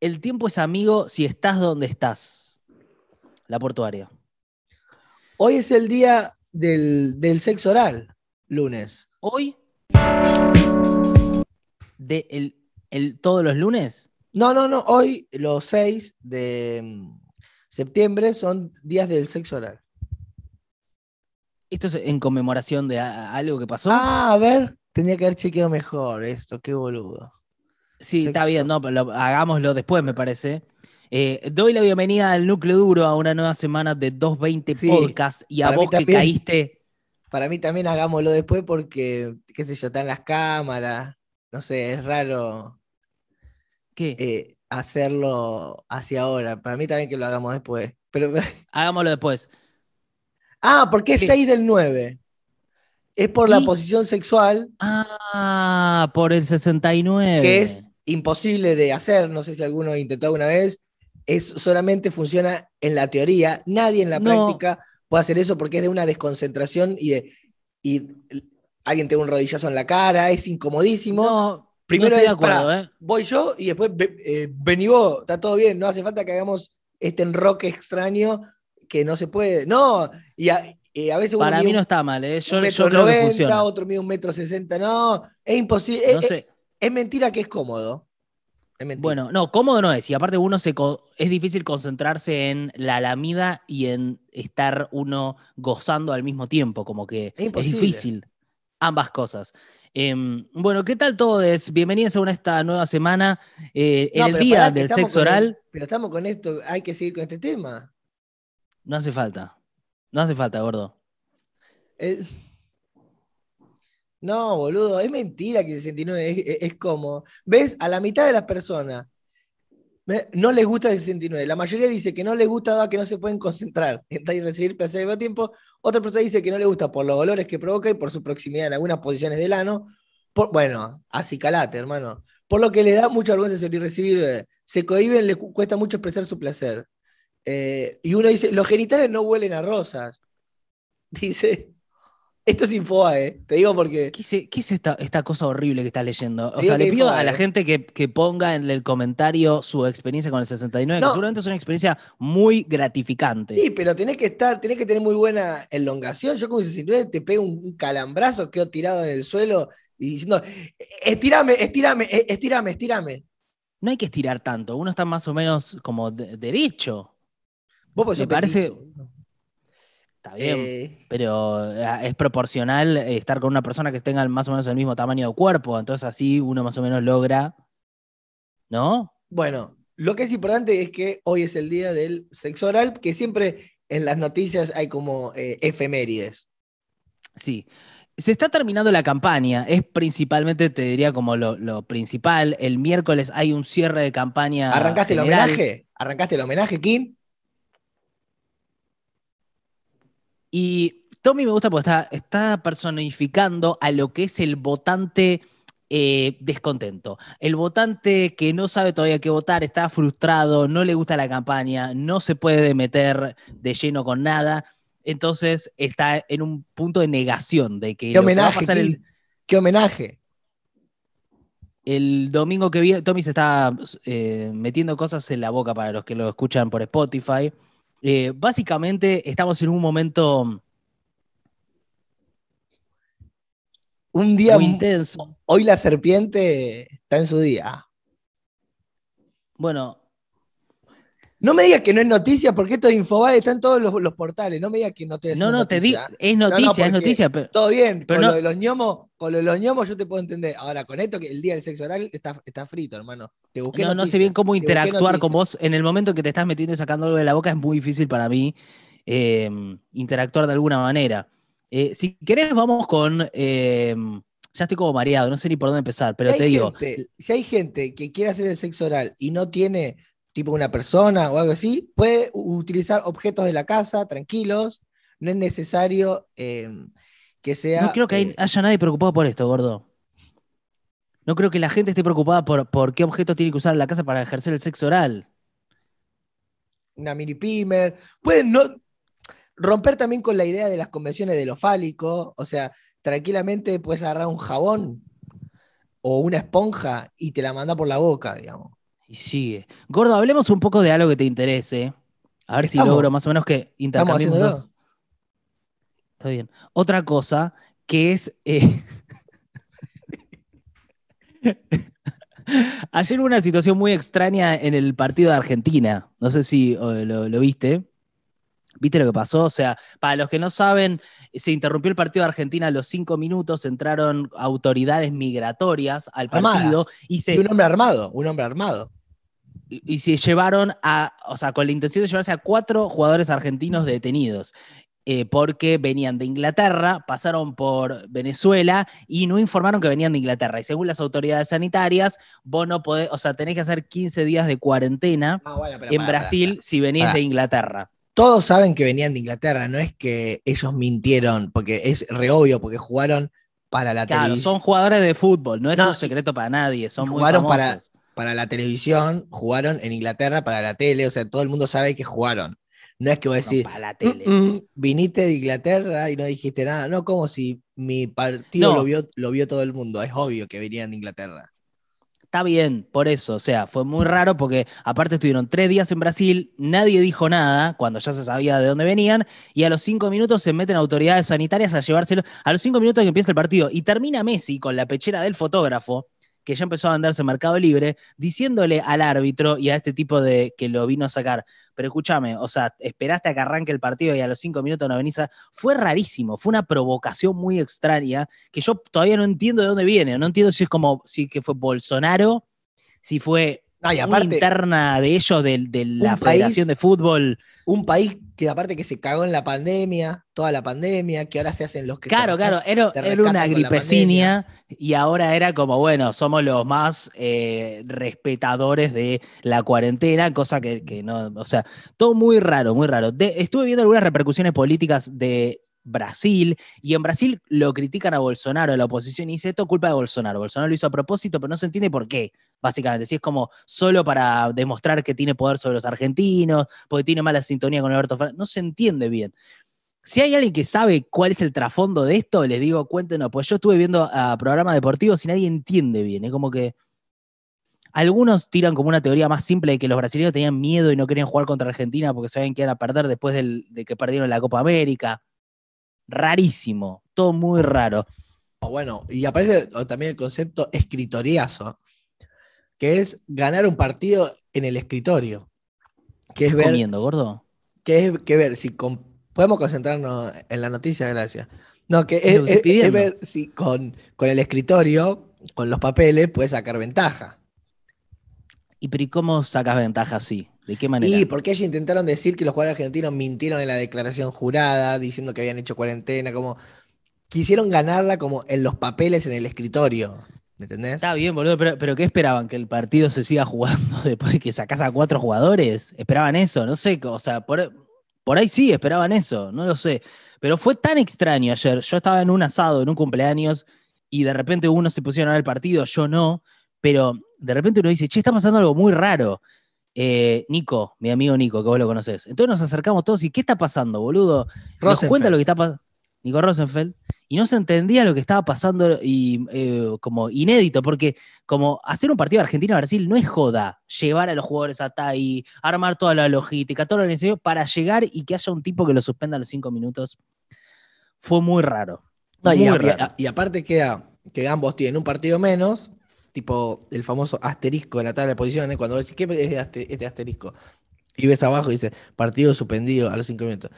El tiempo es amigo si estás donde estás. La portuaria. Hoy es el día del, del sexo oral, lunes. Hoy. De el, el- todos los lunes. No, no, no, hoy los 6 de mm, septiembre son días del sexo oral. Esto es en conmemoración de a- algo que pasó. Ah, a ver, tendría que haber chequeado mejor esto, qué boludo. Sí, está bien, no, pero lo- hagámoslo después, me parece. Eh, doy la bienvenida al núcleo duro a una nueva semana de 220 Sí, Podcast y a vos que también. caíste. Para mí también hagámoslo después porque, qué sé yo, están las cámaras, no sé, es raro ¿Qué? eh, hacerlo hacia ahora. Para mí también que lo hagamos después. Pero, Hagámoslo después. ah, porque es ¿Qué? 6 del 9. Es por la posición sexual Ah, por el 69. que es imposible de hacer, no sé si alguno intentó alguna vez, es solamente funciona en la teoría, nadie en la No. práctica puede hacer eso porque es de una desconcentración y, de, y alguien te da un rodillazo en la cara, es incomodísimo. No, Primero no es, acuerdo, ¿eh? Voy yo y después eh, vení vos, está todo bien, no hace falta que hagamos este enroque extraño que no se puede. No, y a, y a veces uno Para mide mí no está mal, ¿eh? Yo, un yo metro creo que 90, funciona. otro mide un metro sesenta, no, es imposible. No es, sé. Es mentira que es cómodo. Es mentira. Bueno, no, cómodo no es. Y aparte uno se es difícil concentrarse en la lamida y en estar uno gozando al mismo tiempo, como que es, difícil. Ambas cosas. Em, bueno, ¿qué tal todos? Bienvenidos a esta nueva semana. eh, No, el día del sexo el- oral, pero estamos con esto, hay que seguir con este tema. no hace falta. No hace falta, gordo. El- No, boludo, es mentira que el 69 es, es- es cómodo. ¿Ves? A la mitad de las personas no les gusta el 69. La mayoría dice que no les gusta que no se pueden concentrar en recibir placer al mismo tiempo. Otra persona dice que no le gusta por los olores que provoca y por su proximidad en algunas posiciones del ano. Por, bueno, acicalate, hermano. Por lo que le da mucha vergüenza recibir, recibir se cohiben, le cu- cuesta mucho expresar su placer. Eh, y uno dice, los genitales no huelen a rosas. Dice, esto es Infobae, te digo porque... ¿Qué es, qué es esta, esta cosa horrible que estás leyendo? O sea, le pido Infobae, a la ¿eh? gente que, que ponga en el comentario su experiencia con el 69, No. que seguramente es una experiencia muy gratificante. Sí, pero tenés que estar, tenés que tener muy buena elongación. Yo como 69 te pego un, calambrazo, quedo tirado en el suelo y diciendo, estirame, estirame, eh, estirame, estirame. No hay que estirar tanto, uno está más o menos como de- derecho. Vos porque Me parece-. Está bien, Eh, pero eh, es proporcional eh, estar con una persona que tenga más o menos el mismo tamaño de cuerpo, entonces así uno más o menos logra, ¿no? bueno, lo que es importante es que hoy es el día del sexo oral, que siempre en las noticias hay como eh, efemérides. Sí. Se está terminando la campaña, es principalmente, te diría, como lo, lo principal. El miércoles hay un cierre de campaña. ¿Arrancaste el homenaje? ¿Arrancaste el homenaje, Kim? Y Tommy me gusta porque está, está personificando a lo que es el votante eh, descontento. El votante que no sabe todavía qué votar, está frustrado, no le gusta la campaña, no se puede meter de lleno con nada. Entonces está en un punto de negación de que ¿Qué lo que va a homenaje, pasar el? ¿Qué homenaje? el domingo que viene, Tommy se está eh, metiendo cosas en la boca para los que lo escuchan por Spotify. Eh, básicamente estamos en un momento Un día, muy intenso. hoy la serpiente está en su día. Bueno, No me digas que no es noticia, porque esto de Infobae está en todos los, los portales. No me digas que no te no, no, te digo, es noticia, no, es noticia, pero Todo bien, Pero con lo de los ñomos, con lo de los ñomos yo te puedo entender. Ahora, con esto que el día del sexo oral está, está frito, hermano. Te busqué no, no sé bien cómo interactuar con vos. En el momento que te estás metiendo y sacando algo de la boca es muy difícil para mí eh, interactuar de alguna manera. Eh, si querés, vamos con... eh, ya estoy como mareado, no sé ni por dónde empezar, pero Si te digo, gente- si hay gente que quiere hacer el sexo oral y no tiene tipo una persona o algo así, puede utilizar objetos de la casa, tranquilos. No es necesario eh, que sea. no creo que eh, haya nadie preocupado por esto, gordo. No creo que la gente esté preocupada por, por qué objeto tiene que usar en la casa para ejercer el sexo oral. una mini pimer. Pueden no romper también con la idea de las convenciones de lo fálico. O sea, tranquilamente puedes agarrar un jabón o una esponja y te la manda por la boca, digamos. Y sigue. Gordo, hablemos un poco de algo que te interese. A ver si logro más o menos que intercambiemos. Está bien. Otra cosa que es. eh, Ayer hubo una situación muy extraña en el partido de Argentina. No sé si lo, lo viste. ¿Viste lo que pasó? O sea, para los que no saben, se interrumpió el partido de Argentina a los cinco minutos, entraron autoridades migratorias al Armadas. partido y se, Y un hombre armado, un hombre armado. Y, y se llevaron a, o sea, con la intención de llevarse a cuatro jugadores argentinos detenidos. eh, porque venían de Inglaterra, pasaron por Venezuela y no informaron que venían de Inglaterra. Y según las autoridades sanitarias, vos no podés, o sea, tenés que hacer 15 días de cuarentena Ah, bueno, en Brasil si venís de Inglaterra. Todos saben que venían de Inglaterra, no es que ellos mintieron, porque es re obvio, porque jugaron para la Claro, televisión. son jugadores de fútbol, no es No, un secreto para nadie, son y muy jugaron famosos. para- para la televisión, jugaron en Inglaterra para la tele, o sea, todo el mundo sabe que jugaron. No es que vos No, decís, para la tele. "Mm, mm, viniste de Inglaterra y no dijiste nada. No, como si mi partido No. lo, vio, lo vio todo el mundo. Es obvio que venían de Inglaterra. Está bien, por eso, o sea, fue muy raro porque aparte estuvieron tres días en Brasil, nadie dijo nada cuando ya se sabía de dónde venían y a los cinco minutos se meten autoridades sanitarias a llevárselo, a los cinco minutos que empieza el partido y termina Messi con la pechera del fotógrafo, que ya empezó a venderse en Mercado Libre, diciéndole al árbitro y a este tipo de que lo vino a sacar, pero escúchame, o sea, esperaste a que arranque el partido y a los cinco minutos no venís. Fue rarísimo, fue una provocación muy extraña que yo todavía no entiendo de dónde viene, no entiendo si es como, si que fue Bolsonaro, si fue No, y una aparte, interna de ellos, de, de la Federación país- de Fútbol. un país que aparte que se cagó en la pandemia, toda la pandemia, que ahora se hacen los que se Claro, rescatan. claro, era, se era una gripecinia y ahora era como, bueno, somos los más eh, respetadores de la cuarentena, cosa que, que no, o sea, todo muy raro, muy raro. De- estuve viendo algunas repercusiones políticas de Brasil y en Brasil lo critican a Bolsonaro, la oposición, y dice, esto es culpa de Bolsonaro. Bolsonaro lo hizo a propósito, pero no se entiende por qué, básicamente. Si es como solo para demostrar que tiene poder sobre los argentinos, porque tiene mala sintonía con Alberto Fernández, no se entiende bien. Si hay alguien que sabe cuál es el trasfondo de esto, les digo, cuéntenos, pues yo estuve viendo a programas deportivos y nadie entiende bien. Es como que algunos tiran como una teoría más simple de que los brasileños tenían miedo y no querían jugar contra Argentina porque sabían que iban a perder después de que perdieron la Copa América. Rarísimo, todo muy raro. Bueno, y aparece también el concepto escritoriazo, que es ganar un partido en el escritorio. Que es ver, Comiendo, gordo. que es que ver si con- podemos concentrarnos en la noticia, gracias. No, que Es es, ver si con, con el escritorio, con los papeles, puedes sacar ventaja. ¿Y pero ¿y cómo sacas ventaja así? ¿De qué manera? Y porque ellos intentaron decir que los jugadores argentinos mintieron en la declaración jurada, diciendo que habían hecho cuarentena, como quisieron ganarla como en los papeles en el escritorio. ¿Me entendés? Está bien, boludo, pero, pero ¿qué esperaban? ¿Que el partido se siga jugando después de que sacás a cuatro jugadores? ¿Esperaban eso? No sé, o sea, por, por ahí sí esperaban eso, no lo sé. Pero fue tan extraño ayer. Yo estaba en un asado, en un cumpleaños, y de repente uno se pusieron a ver el partido, yo no, pero de repente uno dice, che, está pasando algo muy raro. Eh, Nico, mi amigo Nico, que vos lo conocés. Entonces nos acercamos todos y ¿qué está pasando, boludo? Nos cuenta lo que está pasando. Nico Rosenfeld. Y no se entendía lo que estaba pasando y eh, como inédito, porque como hacer un partido de Argentina-Brasil no es joda. Llevar a los jugadores hasta ahí, armar toda la logística, todo lo necesario para llegar y que haya un tipo que lo suspenda a los cinco minutos. Fue muy raro. No, y, muy a- y raro. a- y aparte queda que ambos tienen un partido menos, tipo el famoso asterisco en la tabla de posiciones, cuando decís, ¿qué es este, asterisco? Y ves abajo y dice, partido suspendido a los cinco minutos.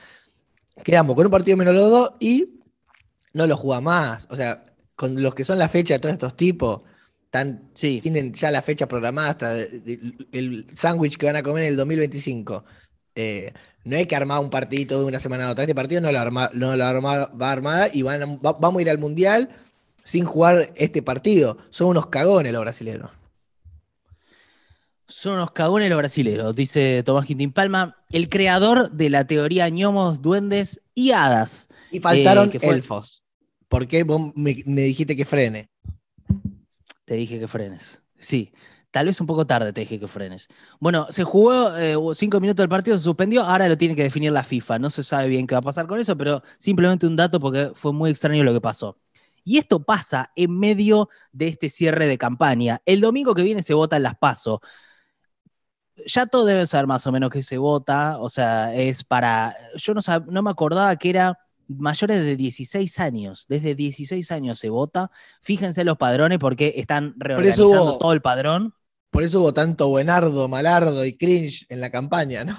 Quedamos con un partido menos los dos y no lo juega más. O sea, con los que son la fecha de todos estos tipos, tan, Sí. tienen ya la fecha programada hasta el sándwich que van a comer en el 2025. Eh, no hay que armar un partidito de una semana a otra. Este partido no lo, arma, no lo arma- va a armar y van a- va- vamos a ir al Mundial sin jugar este partido. Son unos cagones los brasileños. Son unos cagones los brasileros, dice Tomás Quintín Palma, el creador de la teoría ñomos, duendes y hadas. Y faltaron Eh, elfos. ¿Por qué vos me, me dijiste que frene? Te dije que frenes. Sí, tal vez un poco tarde te dije que frenes. Bueno, se jugó eh, cinco minutos del partido, se suspendió, ahora lo tiene que definir la FIFA. No se sabe bien qué va a pasar con eso, pero simplemente un dato porque fue muy extraño lo que pasó. Y esto pasa en medio de este cierre de campaña. El domingo que viene se vota en las PASO. ya todo debe ser más o menos que se vota, o sea, es para, yo no, no me acordaba que era mayores de 16 años, desde 16 años se vota, fíjense los padrones porque están reorganizando todo el padrón. Por eso hubo tanto buenardo, malardo y cringe en la campaña, ¿no?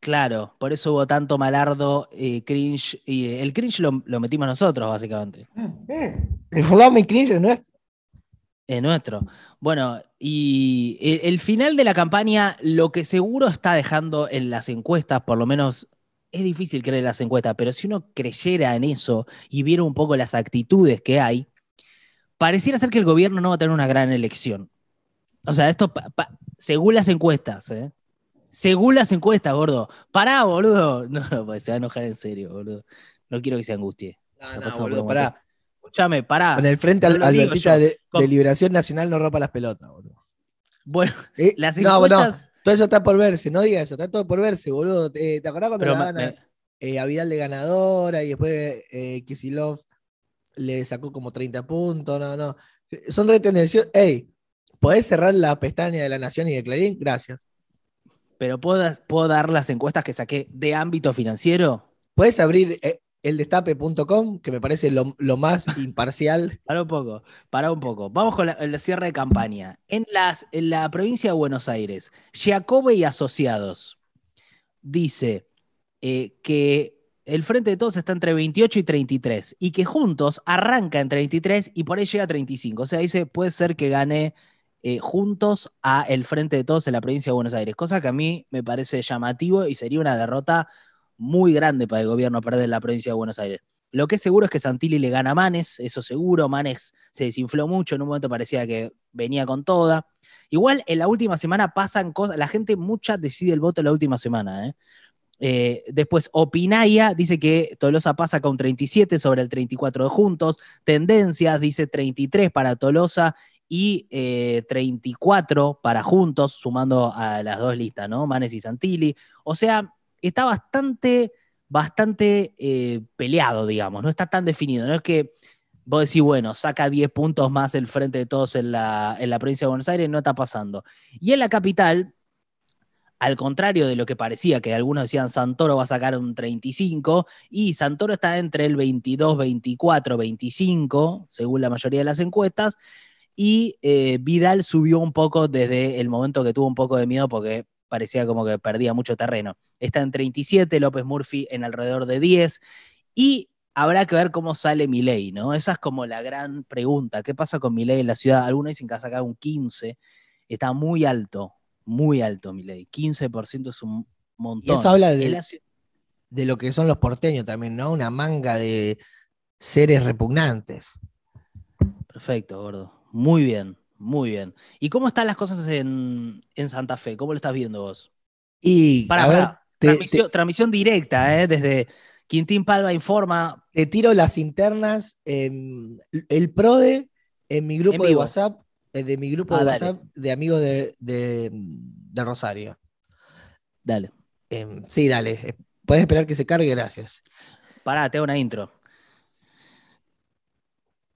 Claro, por eso hubo tanto malardo, eh, cringe, y eh, el cringe lo, metimos nosotros, básicamente. El fulano y cringe es nuestro. Es nuestro. Bueno, y el, final de la campaña, lo que seguro está dejando en las encuestas, por lo menos es difícil creer en las encuestas, pero si uno creyera en eso y viera un poco las actitudes que hay, pareciera ser que el gobierno no va a tener una gran elección. O sea, esto según las encuestas, ¿eh? Según las encuestas, gordo. Pará, boludo. No, no, pues se va a enojar en serio, boludo. No quiero que se angustie. No, no, boludo, pará. Escúchame, pará. Con el frente al, Albertita de, Liberación Nacional no rompa las pelotas, boludo. Bueno, eh, las encuestas... No, todo eso está por verse, no digas eso, está todo por verse, boludo. ¿Te, acordás cuando le daban eh, a, Vidal de ganadora y después eh, Kisilov le sacó como 30 puntos? No, no. Son re Ey, ¿podés cerrar la pestaña de la Nación y de Clarín? Gracias pero ¿puedo, ¿puedo dar las encuestas que saqué de ámbito financiero? Puedes abrir eh, eldestape.com, que me parece lo, más imparcial. para un poco, para un poco. Vamos con el cierre de campaña. En, las, en la provincia de Buenos Aires, Giacobbe y Asociados dice eh, que el Frente de Todos está entre 28 y 33 y que juntos arranca en 33 y por ahí llega a 35. O sea, dice, puede ser que gane eh, juntos a el frente de todos en la provincia de Buenos Aires, cosa que a mí me parece llamativo y sería una derrota muy grande para el gobierno perder la provincia de Buenos Aires. Lo que es seguro es que Santilli le gana a Manes, eso seguro, Manes se desinfló mucho, en un momento parecía que venía con toda. Igual en la última semana pasan cosas, la gente mucha decide el voto en la última semana. ¿eh? Eh, después, Opinaya dice que Tolosa pasa con 37 sobre el 34 de Juntos. Tendencias dice 33 para Tolosa y 34 eh, para juntos, sumando a las dos listas, ¿no? Manes y Santilli. O sea, está bastante, bastante eh, peleado, digamos, no está tan definido. No es que vos decís, bueno, saca 10 puntos más el frente de todos en la, en la provincia de Buenos Aires, no está pasando. Y en la capital, al contrario de lo que parecía, que algunos decían Santoro va a sacar un 35, y Santoro está entre el 22, 24, 25, según la mayoría de las encuestas, y eh, Vidal subió un poco desde el momento que tuvo un poco de miedo porque parecía como que perdía mucho terreno. Está en 37, López Murphy en alrededor de 10 y habrá que ver cómo sale Milei, ¿no? Esa es como la gran pregunta. ¿Qué pasa con Milei en la ciudad? Algunos dicen que va a sacar un 15. Está muy alto, muy alto Milei. 15% es un montón. Y eso habla de, de lo que son los porteños también, ¿no? Una manga de seres repugnantes. Perfecto, gordo. Muy bien, muy bien. ¿Y cómo están las cosas en, Santa Fe? ¿Cómo lo estás viendo vos? Y para, transmisión, directa, ¿eh? desde Quintín Palma informa. Te tiro las internas, el PRODE en mi grupo de WhatsApp, eh, de mi grupo de ah, WhatsApp de amigos de, Rosario. Dale. Em, sí, dale. Puedes esperar que se cargue, gracias. Pará, te hago una intro.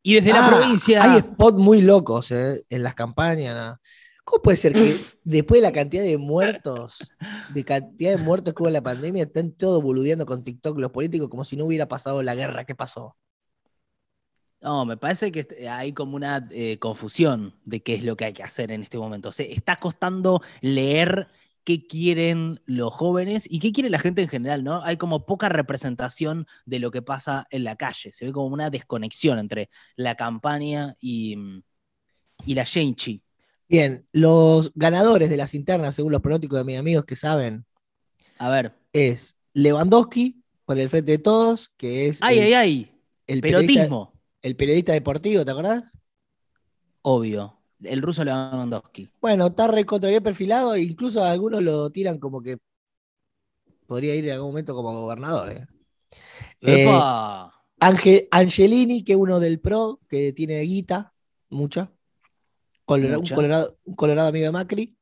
Y desde la ah, provincia. Hay spots muy locos eh, en las campañas. ¿Cómo puede ser que después de la cantidad de muertos, de cantidad de muertos que hubo en la pandemia, estén todos boludeando con TikTok los políticos como si no hubiera pasado la guerra? ¿Qué pasó? No, me parece que hay como una eh, confusión de qué es lo que hay que hacer en este momento. O sea, está costando leer qué quieren los jóvenes y qué quiere la gente en general, ¿no? Hay como poca representación de lo que pasa en la calle. Se ve como una desconexión entre la campaña y, y la Shenchi. Bien, los ganadores de las internas, según los pronósticos de mis amigos que saben. A ver. Es Lewandowski, por el frente de todos, que es. ¡Ay, ay, ay! El Perotismo. el periodista deportivo, ¿te acordás? Obvio el ruso Lewandowski. Bueno, está recontra bien perfilado, e incluso algunos lo tiran como que podría ir en algún momento como gobernador. ¿eh? Eh, Angelini, que es uno del PRO, que tiene guita, mucha. Un, colorado, amigo de Macri.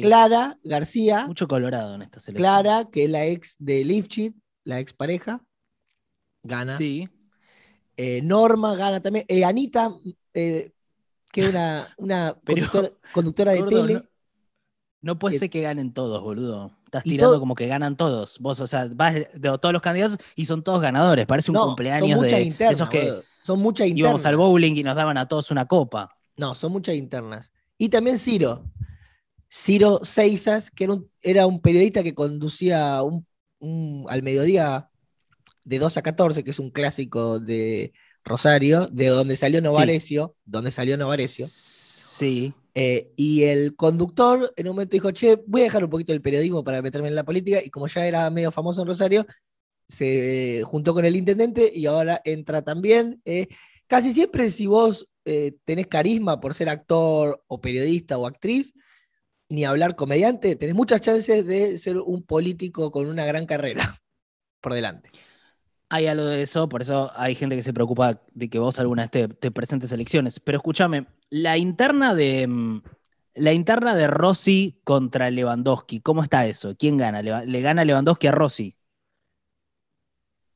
Clara García. Mucho colorado en esta selección. Clara, que es la ex de Lifchit, la ex pareja. Gana. Sí. Eh, Norma gana también. Anita, que una, una conductora, de tele. No puede que- ser que ganen todos, boludo. Estás tirando todo- como que ganan todos. Vos, o sea, vas de todos los candidatos y son todos ganadores. Parece un No, cumpleaños son de internas. esos que boludo. Son muchas internas. íbamos al bowling y nos daban a todos una copa. No, son muchas internas. Y también Ciro. Ciro Seizas, que era un, era un periodista que conducía un- un- al mediodía de 2 a 14, que es un clásico de Rosario, de donde salió Novarecio, donde salió Novarecio. Sí. Eh, y el conductor en un momento dijo, che, voy a dejar un poquito el periodismo para meterme en la política, y como ya era medio famoso en Rosario, se juntó con el intendente y ahora entra también. Eh, casi siempre si vos eh, tenés carisma por ser actor o periodista o actriz, ni hablar comediante, tenés muchas chances de ser un político con una gran carrera por delante. Hay algo de eso, por eso hay gente que se preocupa de que vos alguna vez te, te presentes elecciones. Pero escúchame, la interna de mm, la interna de Rossi contra Lewandowski, ¿cómo está eso? ¿Quién gana? ¿Le, le gana Lewandowski a Rossi?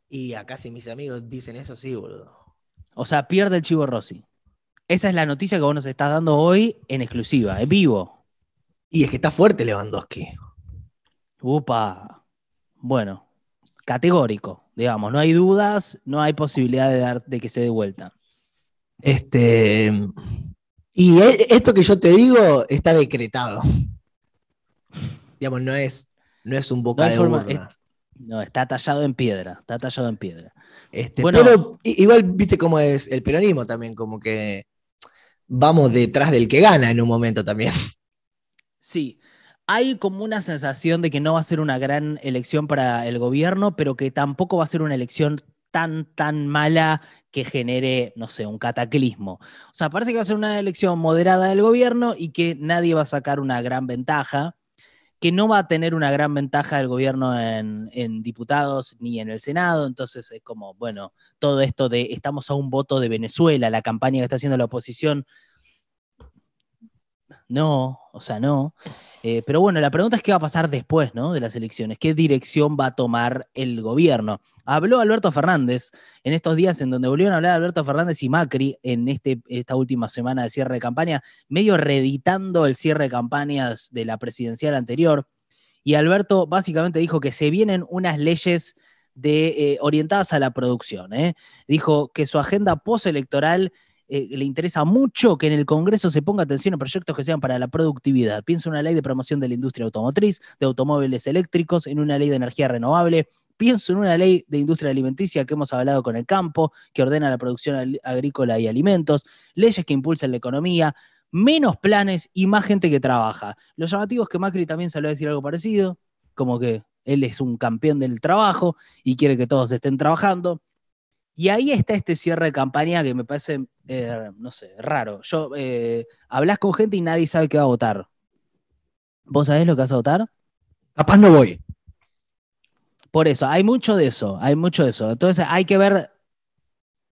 Y acá si mis amigos dicen eso, sí, boludo. O sea, pierde el chivo Rossi. Esa es la noticia que vos nos estás dando hoy en exclusiva, en vivo. Y es que está fuerte Lewandowski. Upa. Bueno, categórico, digamos. No hay dudas, no hay posibilidad de, dar, de que se dé vuelta. Este. Y e- esto que yo te digo está decretado. Digamos, no es, no es un boca No de forma- urna. No, está tallado en piedra, está tallado en piedra. Este, Bueno. pero igual viste cómo es el peronismo también, como que vamos detrás del que gana en un momento también. Sí, hay como una sensación de que no va a ser una gran elección para el gobierno, pero que tampoco va a ser una elección tan, tan mala que genere, no sé, un cataclismo. O sea, parece que va a ser una elección moderada del gobierno y que nadie va a sacar una gran ventaja, que no va a tener una gran ventaja el gobierno en, en diputados ni en el Senado. Entonces es como, bueno, todo esto de estamos a un voto de Venezuela, la campaña que está haciendo la oposición. No, o sea, no. Eh, pero bueno, la pregunta es qué va a pasar después ¿no? de las elecciones, qué dirección va a tomar el gobierno. Habló Alberto Fernández en estos días en donde volvieron a hablar Alberto Fernández y Macri en este, esta última semana de cierre de campaña, medio reeditando el cierre de campañas de la presidencial anterior. Y Alberto básicamente dijo que se vienen unas leyes de, eh, orientadas a la producción. ¿eh? Dijo que su agenda postelectoral eh, le interesa mucho que en el Congreso se ponga atención a proyectos que sean para la productividad. Pienso en una ley de promoción de la industria automotriz, de automóviles eléctricos, en una ley de energía renovable. Pienso en una ley de industria alimenticia que hemos hablado con el campo, que ordena la producción agrícola y alimentos, leyes que impulsen la economía, menos planes y más gente que trabaja. Lo llamativo es que Macri también salió a decir algo parecido, como que él es un campeón del trabajo y quiere que todos estén trabajando. Y ahí está este cierre de campaña que me parece, eh, no sé, raro. Yo, eh, hablas con gente y nadie sabe qué va a votar. ¿Vos sabés lo que vas a votar? Capaz no voy. Por eso, hay mucho de eso, hay mucho de eso. Entonces hay que ver.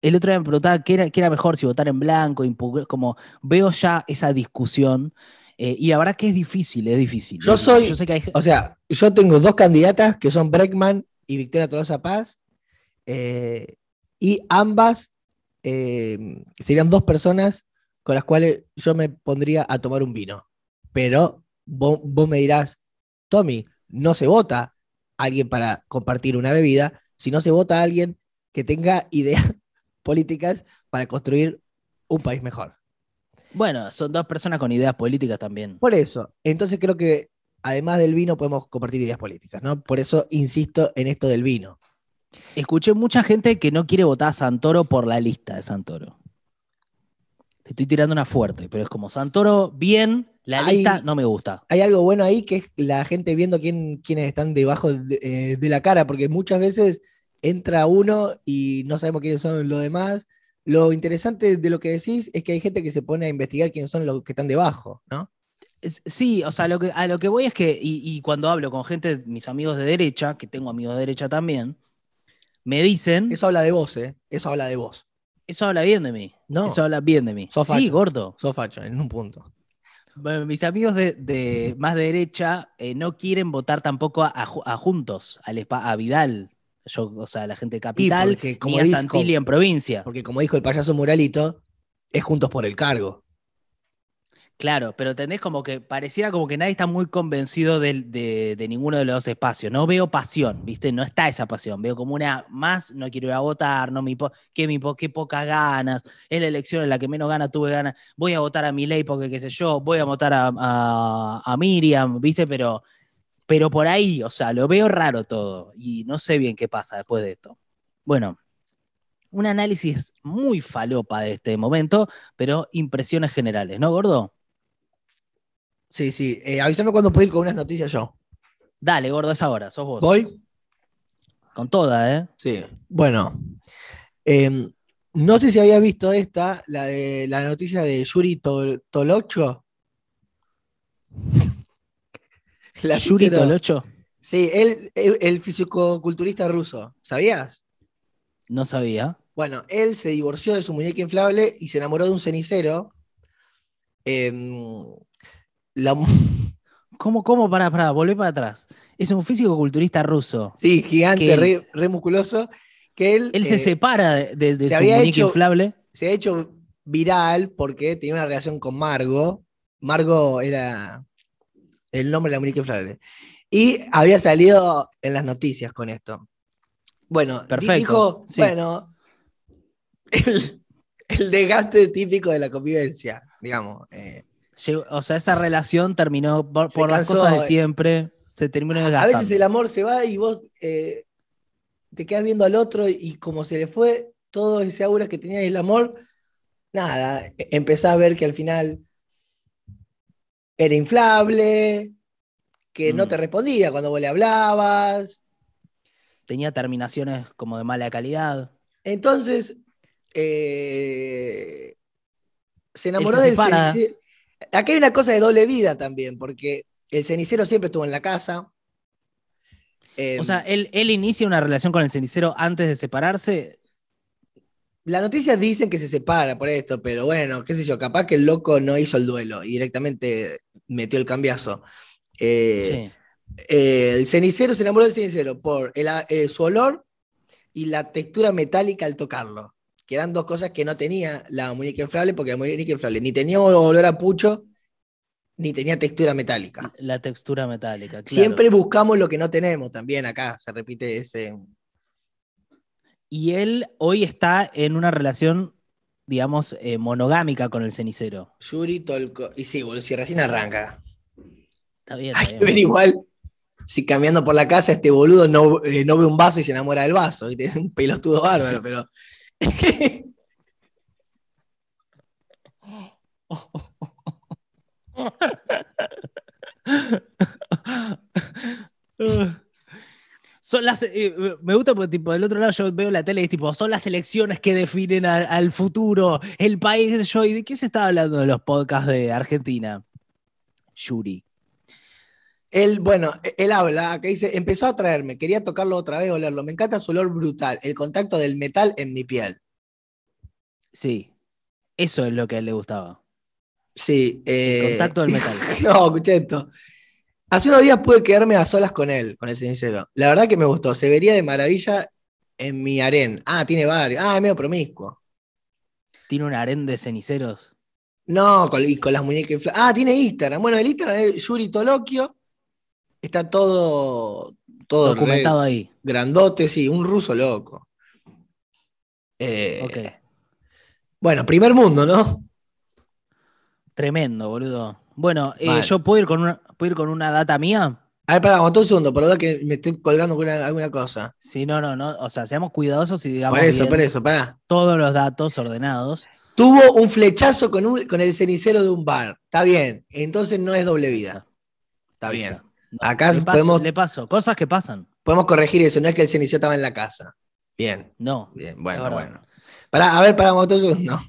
El otro día me preguntaba qué era, qué era mejor, si votar en blanco, como veo ya esa discusión. eh, y la verdad que es difícil, es difícil. Yo soy- Yo sé que hay, O sea, yo tengo dos candidatas que son Breckman y Victoria Tolosa Paz. eh, y ambas eh, serían dos personas con las cuales yo me pondría a tomar un vino. Pero vos, vos me dirás, Tommy, no se vota a alguien para compartir una bebida, sino se vota a alguien que tenga ideas políticas para construir un país mejor. Bueno, son dos personas con ideas políticas también. Por eso, entonces creo que además del vino podemos compartir ideas políticas, ¿no? Por eso insisto en esto del vino. Escuché mucha gente que no quiere votar a Santoro por la lista de Santoro. Te estoy tirando una fuerte, pero es como Santoro, bien, la Hay- lista no me gusta. Hay algo bueno ahí que es la gente viendo quién, quiénes están debajo de, eh, de la cara, porque muchas veces entra uno y no sabemos quiénes son los demás. Lo interesante de lo que decís es que hay gente que se pone a investigar quiénes son los que están debajo, ¿no? Sí, o sea, lo que, a lo que voy es que, y, y cuando hablo con gente, mis amigos de derecha, que tengo amigos de derecha también, me dicen, eso, Eso habla de vos, ¿eh? Eso habla de vos. habla bien de mí. No. Eso habla bien de mí. Sos Sí, facho. gordo. Sos facho, en un punto. Bueno, Mis amigos de, de más de derecha eh, no quieren votar tampoco a, a Ju- a Juntos, al a Vidal, yo, o sea, la gente de Capital, porque como ni a dijo- Santilli en provincia. Porque como dijo el payaso Muralito, es juntos por el cargo. Claro, pero tenés como que pareciera como que nadie está muy convencido de, ninguno de los dos espacios. No veo pasión, ¿viste? No está esa pasión. Veo como una más, no quiero ir a votar, no me qué, qué pocas ganas. Es la elección en la que menos ganas tuve ganas. Voy a votar a mi ley porque qué sé yo, voy a votar a- a Miriam, ¿viste? Pero, pero por ahí, o sea, lo veo raro todo y no sé bien qué pasa después de esto. Bueno, un análisis muy falopa de este momento, pero impresiones generales, ¿no, gordo? Sí, sí. Eh, avísame cuando puedo ir con unas noticias yo. Dale, gordo, es ahora, sos vos. ¿Voy? Con toda, ¿eh? Sí. Bueno. em, no sé si habías visto esta, la de la noticia de Yuri Tol- Tolocho. La Yuri? Tolocho, Sí, él, el, el fisicoculturista ruso. ¿Sabías? no sabía. Bueno, él se divorció de su muñeca inflable y se enamoró de un cenicero. Em, la ¿Cómo, cómo? Pará, pará, volvé para atrás. Es un físico culturista ruso. sí, gigante, re, re musculoso. Que él, Él se eh, separa de, de- de se su muñeca hecho- inflable. se ha hecho viral porque tenía una relación con Margo. Margo era el nombre de la muñeca inflable. Y había salido en las noticias con esto. Bueno, Perfecto, dijo, sí. bueno, el, el desgaste típico de la convivencia, digamos. eh, Llegó- o sea, esa relación terminó por, Se las cosas eh. de siempre. Se terminó a veces el amor se va y vos eh, te quedas viendo al otro y como se le fue todo ese aura que tenía el amor, nada, e- empezás a ver que al final era inflable, que no Mm. te respondía cuando vos le hablabas. Tenía terminaciones como de mala calidad. Entonces, eh, se enamoró se del separa. Acá hay una cosa de doble vida también, porque el cenicero siempre estuvo en la casa. O sea, Em, él, él inicia una relación con el cenicero antes de separarse. Las noticias dicen que se separa por esto, pero bueno, qué sé yo, capaz que el loco no hizo el duelo y directamente metió el cambiazo. Eh, sí. eh, el cenicero se enamoró del cenicero por el eh, su olor y la textura metálica al tocarlo, que eran dos cosas que no tenía la muñeca inflable, porque la muñeca inflable ni tenía olor a pucho, ni tenía textura metálica. La textura metálica. claro. Siempre buscamos lo que no tenemos también acá, se repite ese... Y él hoy está en una relación, digamos, eh, monogámica con el cenicero. Yuri Tolko. Y sí, boludo, si recién arranca. Está bien. Hay que ver igual si caminando por la casa este boludo no, eh, no ve un vaso y se enamora del vaso. ¿viste? Es un pelotudo bárbaro, pero. Son las, eh, me gusta porque tipo, del otro lado yo veo la tele y es tipo, son las elecciones que definen al futuro, el país, yo, ¿y de qué se está hablando en los podcasts de Argentina? Yuri. Él, bueno, él habla, acá dice, empezó a traerme, quería tocarlo otra vez, olerlo. Me encanta su olor brutal, el contacto del metal en mi piel. Sí, eso es lo que a él le gustaba. Sí. eh, Contacto del metal. No, escuché esto. Hace unos días pude quedarme a solas con él, con el cenicero. La verdad que me gustó. Se vería de maravilla en mi harén. Ah, tiene varios. Ah, es medio promiscuo. Tiene un harén de ceniceros. No, con, y con las muñecas infladas. Ah, tiene Instagram. Bueno, el Instagram es Yuri Tolokio. Está todo, todo re documentado ahí. grandote, sí, un ruso loco. Eh, Ok. Bueno, primer mundo, ¿no? Tremendo, boludo. Bueno, eh, yo puedo ir con una, puedo ir con una data mía. A ver, pará, aguantá un segundo, lo que me estoy colgando con una- alguna cosa. Si no, no, no. O sea, seamos cuidadosos y digamos Por eso, bien por eso, pará. todos los datos ordenados. Tuvo un flechazo con, un- con el cenicero de un bar. Está bien, entonces no es doble vida. Está bien. No, Acá le paso, podemos- le paso, cosas que pasan. Podemos corregir eso, no es que el cenicero estaba en la casa. Bien, No. bien, bueno, bueno. Pará, a ver, aguantá un segundo.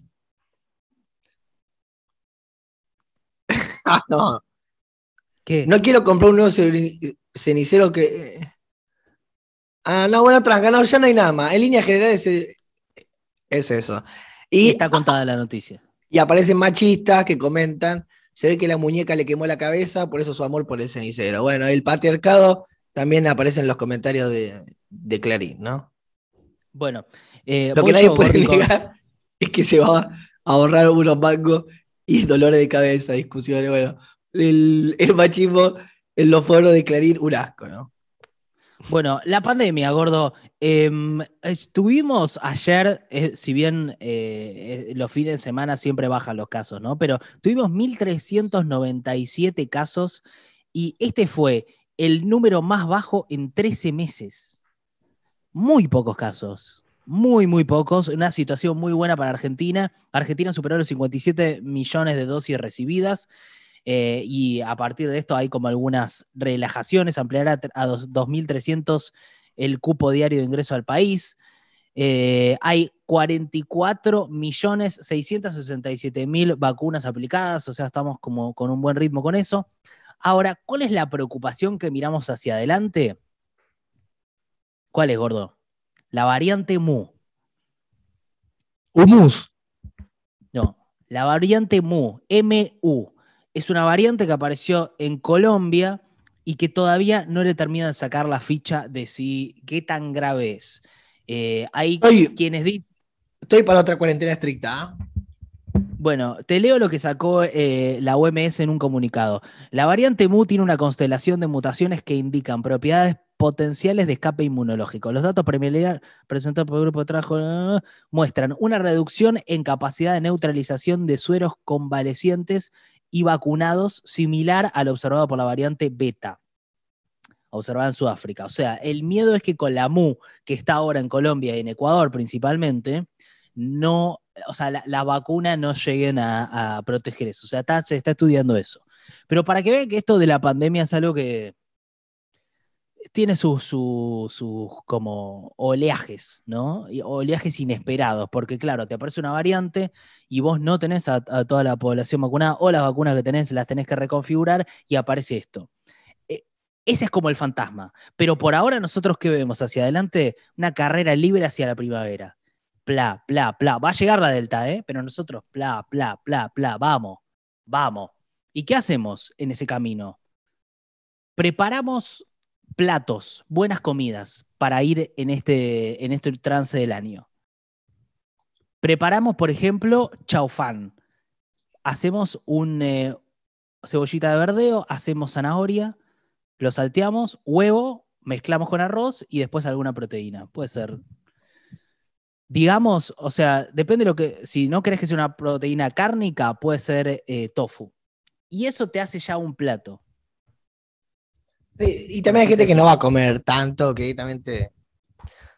Ah, no. ¿Qué? No quiero comprar un nuevo ceni- cenicero que. Ah, no, bueno, tranca, no, ya no hay nada más. En línea general es, es eso. Y, está contada la noticia. y aparecen machistas que comentan. Se ve que la muñeca le quemó la cabeza, por eso su amor por el cenicero. Bueno, el patriarcado también aparece en los comentarios de, de Clarín, ¿no? Bueno, eh, Lo que nadie puede negar es que se va a ahorrar unos bancos y dolores de cabeza, discusiones, bueno, el, el machismo en los foros de Clarín, un asco, ¿no? Bueno, la pandemia, gordo. Em, estuvimos ayer, eh, si bien eh, eh, los fines de semana siempre bajan los casos, ¿no? Pero tuvimos 1.397 casos y este fue el número más bajo en 13 meses. Muy pocos casos. Muy, muy pocos. Una situación muy buena para Argentina. Argentina superó los 57 millones de dosis recibidas. Eh, y a partir de esto hay como algunas relajaciones, ampliará a 2.300 el cupo diario de ingreso al país. Eh, hay 44 millones mil vacunas aplicadas, o sea, estamos como con un buen ritmo con eso. Ahora, ¿cuál es la preocupación que miramos hacia adelante? ¿Cuál es, gordo? La variante Mu. Humus. No, la variante Mu, MU es una variante que apareció en Colombia y que todavía no le termina de sacar la ficha de si qué tan grave es. Eh, hay quienes dicen. Estoy para otra cuarentena estricta. ¿ah? Bueno, te leo lo que sacó eh, la OMS en un comunicado. La variante MU tiene una constelación de mutaciones que indican propiedades potenciales de escape inmunológico. Los datos preliminares presentados por el grupo de trabajo muestran una reducción en capacidad de neutralización de sueros convalecientes y vacunados similar al observado por la variante beta, observada en Sudáfrica. O sea, el miedo es que con la MU, que está ahora en Colombia y en Ecuador principalmente, no, o sea, la, vacuna no lleguen a, proteger eso. O sea, se está estudiando eso. Pero para que vean que esto de la pandemia es algo que tiene sus, como oleajes, ¿no? oleajes inesperados, porque claro, te aparece una variante y vos no tenés a, toda la población vacunada o las vacunas que tenés las tenés que reconfigurar y aparece esto. E, ese es como el fantasma. Pero por ahora nosotros qué vemos hacia adelante, una carrera libre hacia la primavera. Pla, pla, pla. Va a llegar la delta, ¿eh? Pero nosotros, pla, pla, pla, pla, vamos, vamos. ¿Y qué hacemos en ese camino? Preparamos platos, buenas comidas para ir en este, en este trance del año. Preparamos, por ejemplo, chaufán. Hacemos un eh, cebollita de verdeo, hacemos zanahoria, lo salteamos, huevo, mezclamos con arroz y después alguna proteína. Puede ser. Digamos, o sea, depende de lo que. Si no querés que sea una proteína cárnica, puede ser eh, tofu. Y eso te hace ya un plato y también hay gente que no va a comer tanto, que directamente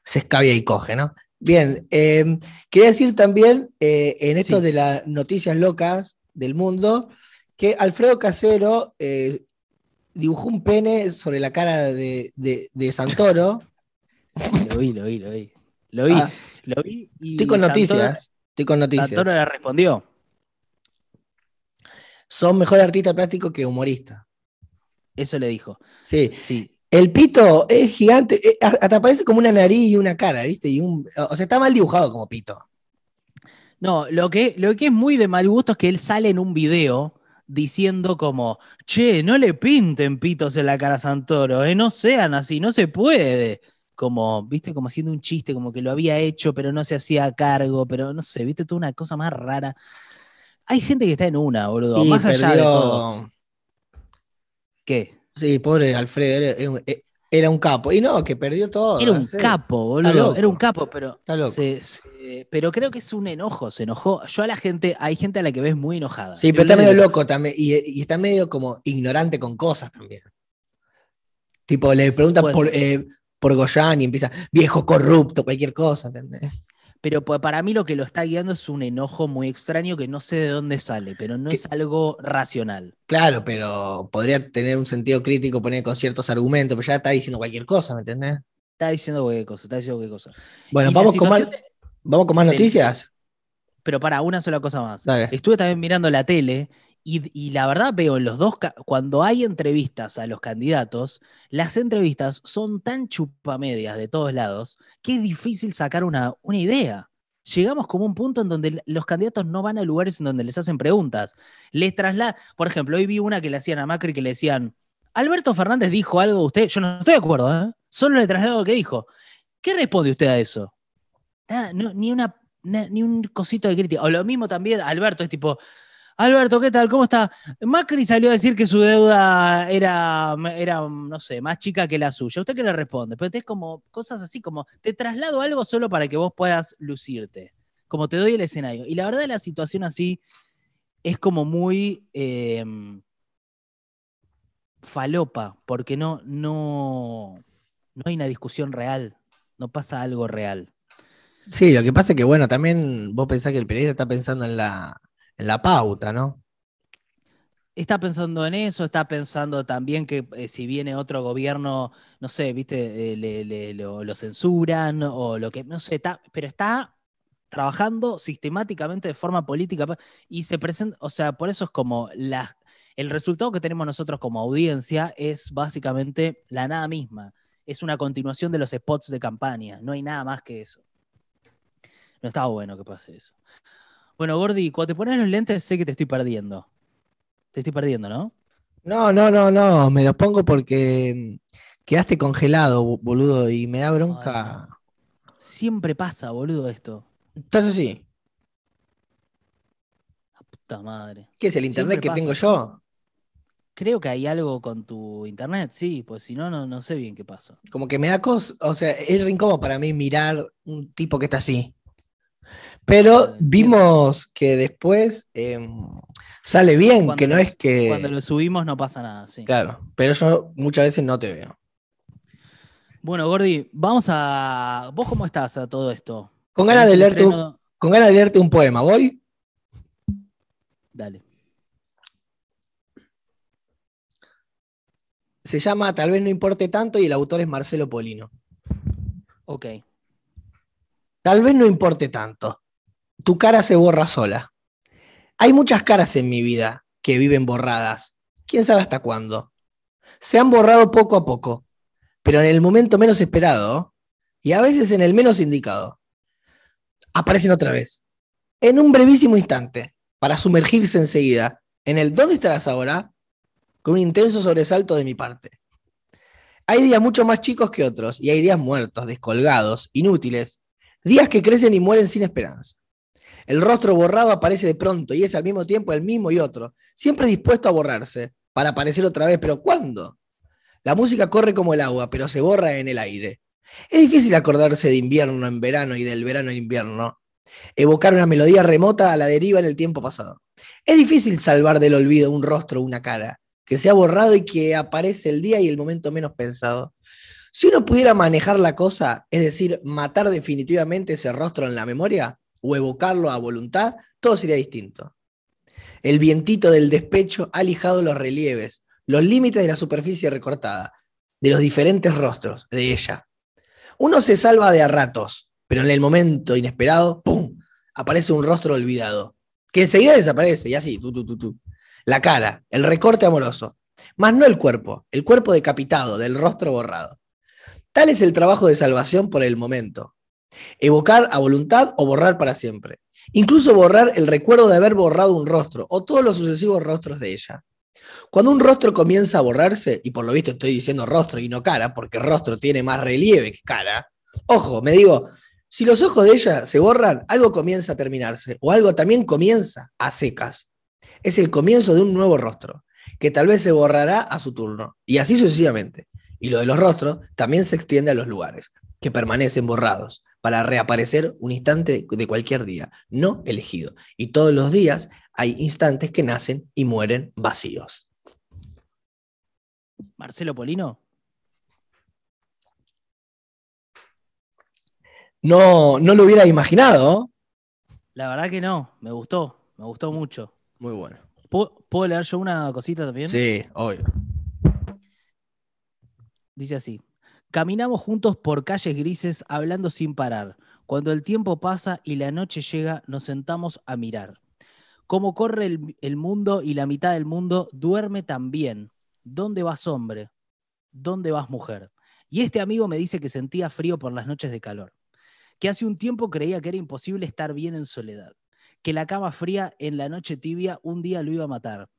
se escabia y coge, ¿no? Bien, em, quería decir también eh, en esto de las noticias locas del mundo, que Alfredo Casero eh, dibujó un pene sobre la cara de, Santoro. lo vi, lo vi, lo vi. Lo vi, ah. lo vi. estoy con noticias. Estoy con noticias. Santoro le respondió. Son mejor artista plástico que humorista. Eso le dijo. Sí. sí. El pito es gigante, eh, hasta parece como una nariz y una cara, ¿viste? Y un, o sea, está mal dibujado como pito. No, lo que, lo que es muy de mal gusto es que él sale en un video diciendo como, che, no le pinten pitos en la cara a Santoro, ¿eh? no sean así, no se puede. Como, viste, como haciendo un chiste, como que lo había hecho, pero no se hacía cargo, pero no sé, viste, toda una cosa más rara. Hay gente que está en una, boludo, más allá de todo. ¿Qué? Sí, pobre Alfredo, era, un capo. Y no, que perdió todo. Era un capo, boludo. Era un capo, pero. pero creo que es un enojo, se enojó. Yo a la gente, hay gente a la que ves muy enojada. Sí, pero está medio loco también. Y, está medio como ignorante con cosas también. Tipo, le preguntan por, eh, por Goyan y empieza, viejo corrupto, cualquier cosa, ¿entendés? Pero para mí lo que lo está guiando es un enojo muy extraño que no sé de dónde sale, pero no es algo racional. Claro, pero podría tener un sentido crítico poner con ciertos argumentos, pero ya está diciendo cualquier cosa, ¿me entendés? Está diciendo cualquier cosa, está diciendo cualquier cosa. Bueno, vamos con, más, vamos con más noticias. Pero para una sola cosa más. Estuve también mirando la tele y, la verdad veo los dos, cuando hay entrevistas a los candidatos, las entrevistas son tan chupamedias de todos lados que es difícil sacar una, una idea. Llegamos como un punto en donde los candidatos no van a lugares en donde les hacen preguntas. Les trasladan, por ejemplo, hoy vi una que le hacían a Macri que le decían, Alberto Fernández dijo algo de usted, yo no estoy de acuerdo, ¿eh? solo le traslado lo que dijo. ¿Qué responde usted a eso? ni, una, ni un cosito de crítica. O lo mismo también, Alberto es tipo, Alberto, ¿qué tal? ¿Cómo está? Macri salió a decir que su deuda era, era, no sé, más chica que la suya. ¿Usted qué le responde? Pero es como cosas así como, te traslado algo solo para que vos puedas lucirte, como te doy el escenario. Y la verdad la situación así es como muy em, falopa, porque no, no, no hay una discusión real, no pasa algo real. Sí, lo que pasa es que, bueno, también vos pensás que el periodista está pensando en la, la pauta, ¿no? Está pensando en eso, está pensando también que eh, si viene otro gobierno, no sé, viste, eh, lo, censuran o lo que, no sé, está, pero está trabajando sistemáticamente de forma política y se presenta, o sea, por eso es como la, el resultado que tenemos nosotros como audiencia es básicamente la nada misma, es una continuación de los spots de campaña, no hay nada más que eso. No estaba bueno que pase eso. Bueno, Gordy, cuando te pones los lentes sé que te estoy perdiendo. Te estoy perdiendo, ¿no? No, no, no, no. Me los pongo porque quedaste congelado, boludo, y me da bronca. Siempre pasa, boludo, esto. Estás así. La puta madre. ¿Qué es el internet que tengo yo? Creo que hay algo con tu internet, sí, pues si no, no, sé bien qué pasa. Como que me da cosas, o sea, es incómodo para mí mirar un tipo que está así. Pero vimos que después em, sale bien, que no es que. Cuando lo subimos no pasa nada, sí. Claro, pero yo muchas veces no te veo. Bueno, Gordy, vamos a. ¿Vos cómo estás a todo esto? Con ganas de leerte un, con ganas de leerte un poema, ¿voy? Dale. Se llama Tal vez no importe tanto y el autor es Marcelo Polino. Ok. Tal vez no importe tanto. Tu cara se borra sola. Hay muchas caras en mi vida que viven borradas. ¿Quién sabe hasta cuándo? Se han borrado poco a poco, pero en el momento menos esperado y a veces en el menos indicado. Aparecen otra vez, en un brevísimo instante, para sumergirse enseguida en el ¿dónde estarás ahora? con un intenso sobresalto de mi parte. Hay días mucho más chicos que otros y hay días muertos, descolgados, inútiles, Días que crecen y mueren sin esperanza. El rostro borrado aparece de pronto y es al mismo tiempo el mismo y otro, siempre dispuesto a borrarse, para aparecer otra vez, pero ¿cuándo? La música corre como el agua, pero se borra en el aire. Es difícil acordarse de invierno en verano y del verano en invierno. Evocar una melodía remota a la deriva en el tiempo pasado. Es difícil salvar del olvido un rostro una cara, que se ha borrado y que aparece el día y el momento menos pensado. Si uno pudiera manejar la cosa, es decir, matar definitivamente ese rostro en la memoria o evocarlo a voluntad, todo sería distinto. El vientito del despecho ha lijado los relieves, los límites de la superficie recortada, de los diferentes rostros de ella. Uno se salva de a ratos, pero en el momento inesperado, ¡pum!, aparece un rostro olvidado, que enseguida desaparece, y así, tú, tú, tú, tú. La cara, el recorte amoroso, más no el cuerpo, el cuerpo decapitado, del rostro borrado. Tal es el trabajo de salvación por el momento. Evocar a voluntad o borrar para siempre. Incluso borrar el recuerdo de haber borrado un rostro o todos los sucesivos rostros de ella. Cuando un rostro comienza a borrarse, y por lo visto estoy diciendo rostro y no cara, porque rostro tiene más relieve que cara, ojo, me digo, si los ojos de ella se borran, algo comienza a terminarse, o algo también comienza a secas. Es el comienzo de un nuevo rostro, que tal vez se borrará a su turno, y así sucesivamente. Y lo de los rostros también se extiende a los lugares, que permanecen borrados, para reaparecer un instante de cualquier día, no elegido. Y todos los días hay instantes que nacen y mueren vacíos. Marcelo Polino. No, no lo hubiera imaginado. La verdad que no, me gustó, me gustó mucho. Muy bueno. ¿Puedo, leer yo una cosita también? Sí, obvio. Dice así, caminamos juntos por calles grises hablando sin parar. Cuando el tiempo pasa y la noche llega, nos sentamos a mirar. Cómo corre el, el mundo y la mitad del mundo duerme también. ¿Dónde vas, hombre? ¿Dónde vas, mujer? Y este amigo me dice que sentía frío por las noches de calor, que hace un tiempo creía que era imposible estar bien en soledad, que la cama fría en la noche tibia un día lo iba a matar,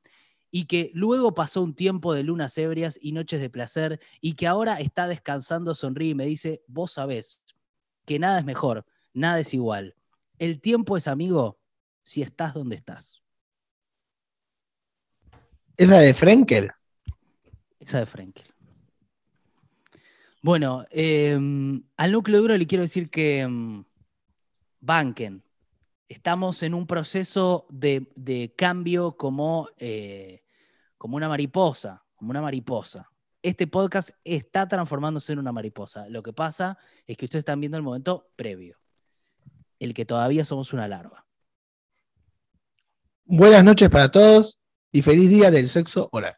y que luego pasó un tiempo de lunas ebrias y noches de placer y que ahora está descansando, sonríe y me dice, vos sabés que nada es mejor, nada es igual. El tiempo es amigo si estás donde estás. Esa de Frenkel. Esa de Frenkel. Bueno, em, al núcleo duro le quiero decir que em, banquen. Estamos en un proceso de, cambio como, eh, como una mariposa, como una mariposa. Este podcast está transformándose en una mariposa. Lo que pasa es que ustedes están viendo el momento previo, el que todavía somos una larva. Buenas noches para todos y feliz día del sexo oral.